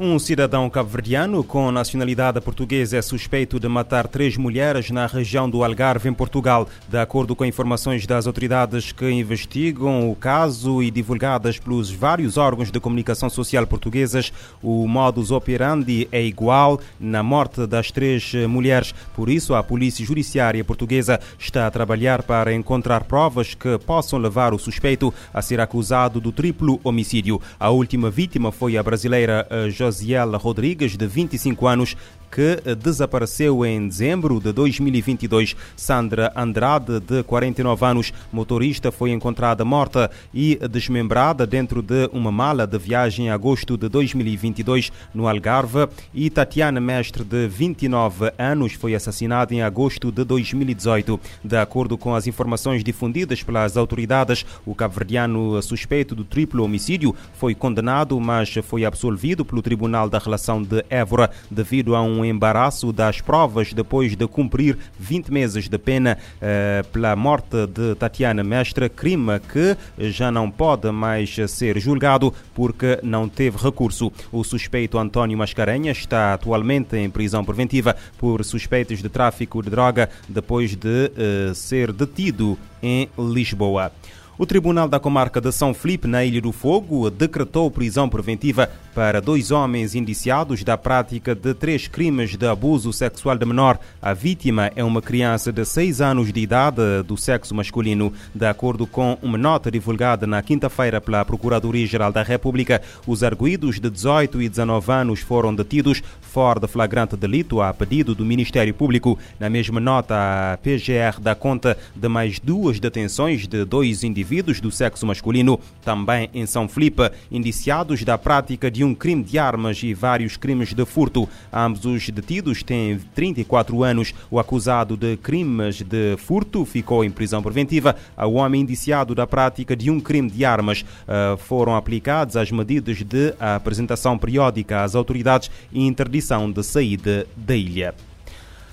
Um cidadão cabo-verdiano com nacionalidade portuguesa é suspeito de matar três mulheres na região do Algarve, em Portugal. De acordo com informações das autoridades que investigam o caso e divulgadas pelos vários órgãos de comunicação social portuguesas, o modus operandi é igual na morte das três mulheres. Por isso, a Polícia Judiciária Portuguesa está a trabalhar para encontrar provas que possam levar o suspeito a ser acusado do triplo homicídio. A última vítima foi a brasileira José Josiela Rodrigues, de 25 anos, que desapareceu em dezembro de 2022. Sandra Andrade, de 49 anos, motorista, foi encontrada morta e desmembrada dentro de uma mala de viagem em agosto de 2022 no Algarve. E Tatiana Mestre, de 29 anos, foi assassinada em agosto de 2018. De acordo com as informações difundidas pelas autoridades, o cabo-verdiano suspeito do triplo homicídio foi condenado, mas foi absolvido pelo Tribunal da Relação de Évora devido a um um embaraço das provas depois de cumprir 20 meses de pena eh, pela morte de Tatiana Mestre, crime que já não pode mais ser julgado porque não teve recurso. O suspeito António Mascarenhas está atualmente em prisão preventiva por suspeitos de tráfico de droga depois de eh, ser detido em Lisboa. O Tribunal da Comarca de São Felipe, na Ilha do Fogo, decretou prisão preventiva para dois homens indiciados da prática de três crimes de abuso sexual de menor. A vítima é uma criança de 6 anos de idade do sexo masculino. De acordo com uma nota divulgada na quinta-feira pela Procuradoria-Geral da República, os arguídos de 18 e 19 anos foram detidos fora de flagrante delito a pedido do Ministério Público. Na mesma nota, a PGR dá conta de mais duas detenções de dois indivíduos do sexo masculino, também em São Felipe, indiciados da prática de um um crime de armas e vários crimes de furto. Ambos os detidos têm 34 anos. O acusado de crimes de furto ficou em prisão preventiva. Ao homem indiciado da prática de um crime de armas uh, foram aplicadas as medidas de apresentação periódica às autoridades e interdição de saída da ilha.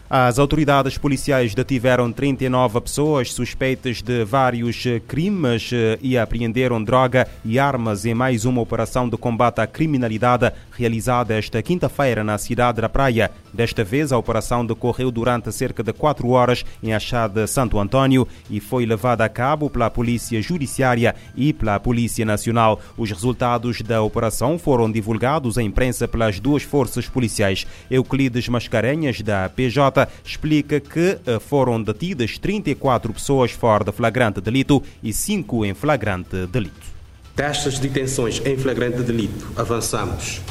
As autoridades policiais detiveram 39 pessoas suspeitas de vários crimes eh, e apreenderam droga e armas em mais uma operação de combate à criminalidade realizada esta quinta-feira na cidade da Praia. Desta vez, a operação decorreu durante cerca de quatro horas em Achada Santo Antônio e foi levada a cabo pela Polícia Judiciária e pela Polícia Nacional. Os resultados da operação foram divulgados à imprensa pelas duas forças policiais. Euclides Mascarenhas, da PJ, explica que eh, foram detidas 34 pessoas fora de flagrante delito e 5 em flagrante delito. Destas detenções em flagrante delito, avançamos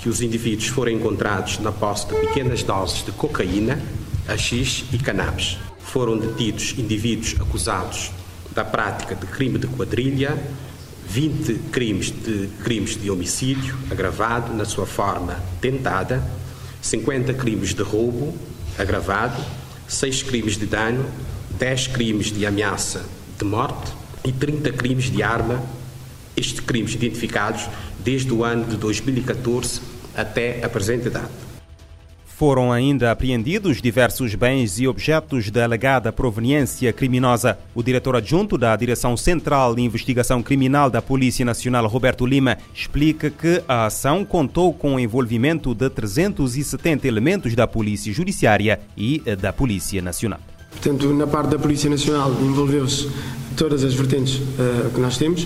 que os indivíduos foram encontrados na posse de pequenas doses de cocaína, haxixe e cannabis. Foram detidos indivíduos acusados da prática de crime de quadrilha, 20 crimes de, crimes de homicídio agravado na sua forma tentada, 50 crimes de roubo, agravado, seis crimes de dano, dez crimes de ameaça de morte e 30 crimes de arma, estes crimes identificados desde o ano de 2014 até a presente data. Foram ainda apreendidos diversos bens e objetos de alegada proveniência criminosa. O diretor adjunto da Direção Central de Investigação Criminal da Polícia Nacional, Roberto Lima, explica que a ação contou com o envolvimento de 370 elementos da Polícia Judiciária e da Polícia Nacional. Portanto, na parte da Polícia Nacional envolveu-se todas as vertentes uh, que nós temos.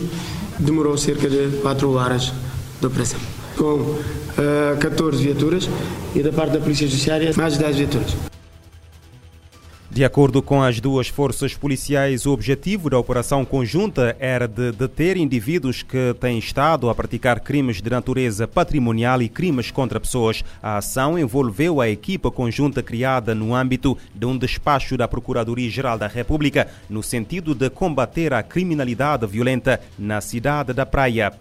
Demorou cerca de 4 horas de operação com uh, eh, 14 viaturas e da parte da Polícia Judiciária mais 10 viaturas. De acordo com as duas forças policiais, o objetivo da operação conjunta era de deter indivíduos que têm estado a praticar crimes de natureza patrimonial e crimes contra pessoas. A ação envolveu a equipa conjunta criada no âmbito de um despacho da Procuradoria-Geral da República, no sentido de combater a criminalidade violenta na cidade da Praia.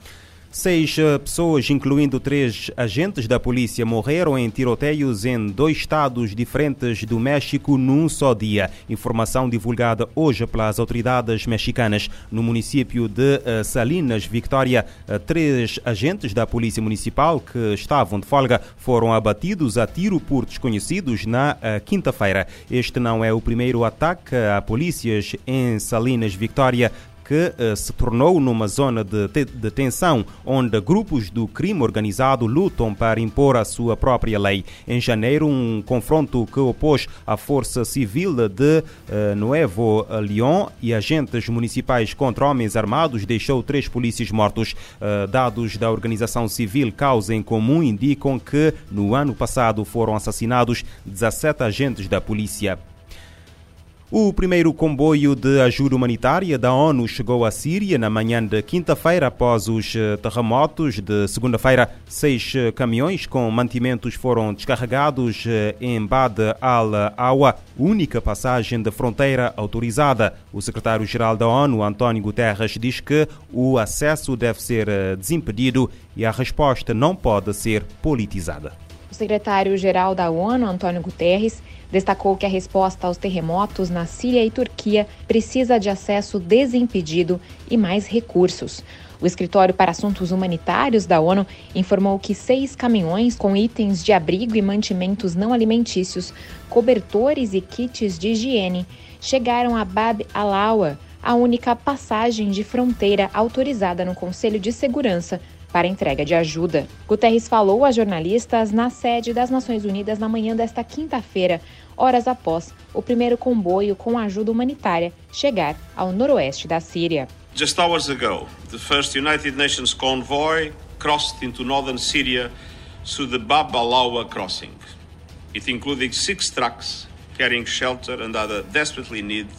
Seis eh, pessoas, incluindo três agentes da polícia, morreram em tiroteios em dois estados diferentes do México num só dia. Informação divulgada hoje pelas autoridades mexicanas. No município de eh, Salinas, Victoria, eh, três agentes da polícia municipal que estavam de folga foram abatidos a tiro por desconhecidos na quinta-feira. Este não é o primeiro ataque a polícias em Salinas, Victoria que uh, se tornou numa zona de, de tensão onde grupos do crime organizado lutam para impor a sua própria lei. Em janeiro, um confronto que opôs a Força Civil de uh, Nuevo León e agentes municipais contra homens armados deixou três polícias mortos. Uh, dados da organização civil Causa em Comum indicam que no ano passado foram assassinados 17 agentes da polícia. O primeiro comboio de ajuda humanitária da ONU chegou à Síria na manhã de quinta-feira após os eh, terremotos. De segunda-feira, seis eh, caminhões com mantimentos foram descarregados eh, em Bad al-Awa, única passagem de fronteira autorizada. O secretário-geral da ONU, António Guterres, diz que o acesso deve ser desimpedido e a resposta não pode ser politizada. O secretário-geral da ONU, Antônio Guterres, destacou que a resposta aos terremotos na Síria e Turquia precisa de acesso desimpedido e mais recursos. O Escritório para Assuntos Humanitários da ONU informou que seis caminhões com itens de abrigo e mantimentos não alimentícios, cobertores e kits de higiene chegaram a Bab al-Awa, a única passagem de fronteira autorizada no Conselho de Segurança para entrega de ajuda. Guterres falou a jornalistas na sede das Nações Unidas na manhã desta quinta-feira, horas após o primeiro comboio com ajuda humanitária chegar ao noroeste da Síria. Just hours ago, the first United Nations convoy crossed into northern Syria through the Bab al-Awa crossing. It included six trucks carrying shelter and other desperately needed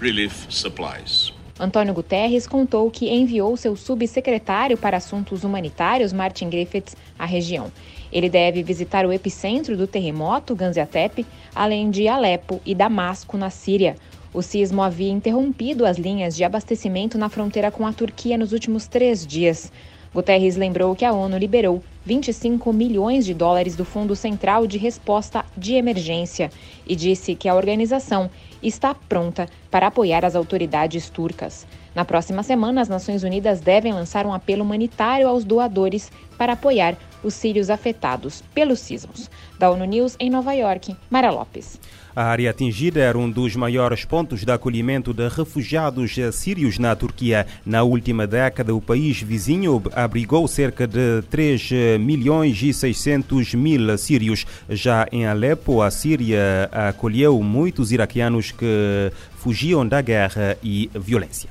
relief supplies. Antônio Guterres contou que enviou seu subsecretário para assuntos humanitários, Martin Griffiths, à região. Ele deve visitar o epicentro do terremoto, Gaziantep, além de Alepo e Damasco, na Síria. O sismo havia interrompido as linhas de abastecimento na fronteira com a Turquia nos últimos três dias. Guterres lembrou que a ONU liberou 25 milhões de dólares do Fundo Central de Resposta de Emergência e disse que a organização está pronta para apoiar as autoridades turcas. Na próxima semana, as Nações Unidas devem lançar um apelo humanitário aos doadores para apoiar os sírios afetados pelos sismos. Da ONU News em Nova York, Mara Lopes. A área atingida era um dos maiores pontos de acolhimento de refugiados sírios na Turquia. Na última década, o país vizinho abrigou cerca de 3 milhões e 600 mil sírios. Já em Alepo, a Síria acolheu muitos iraquianos que fugiam da guerra e violência.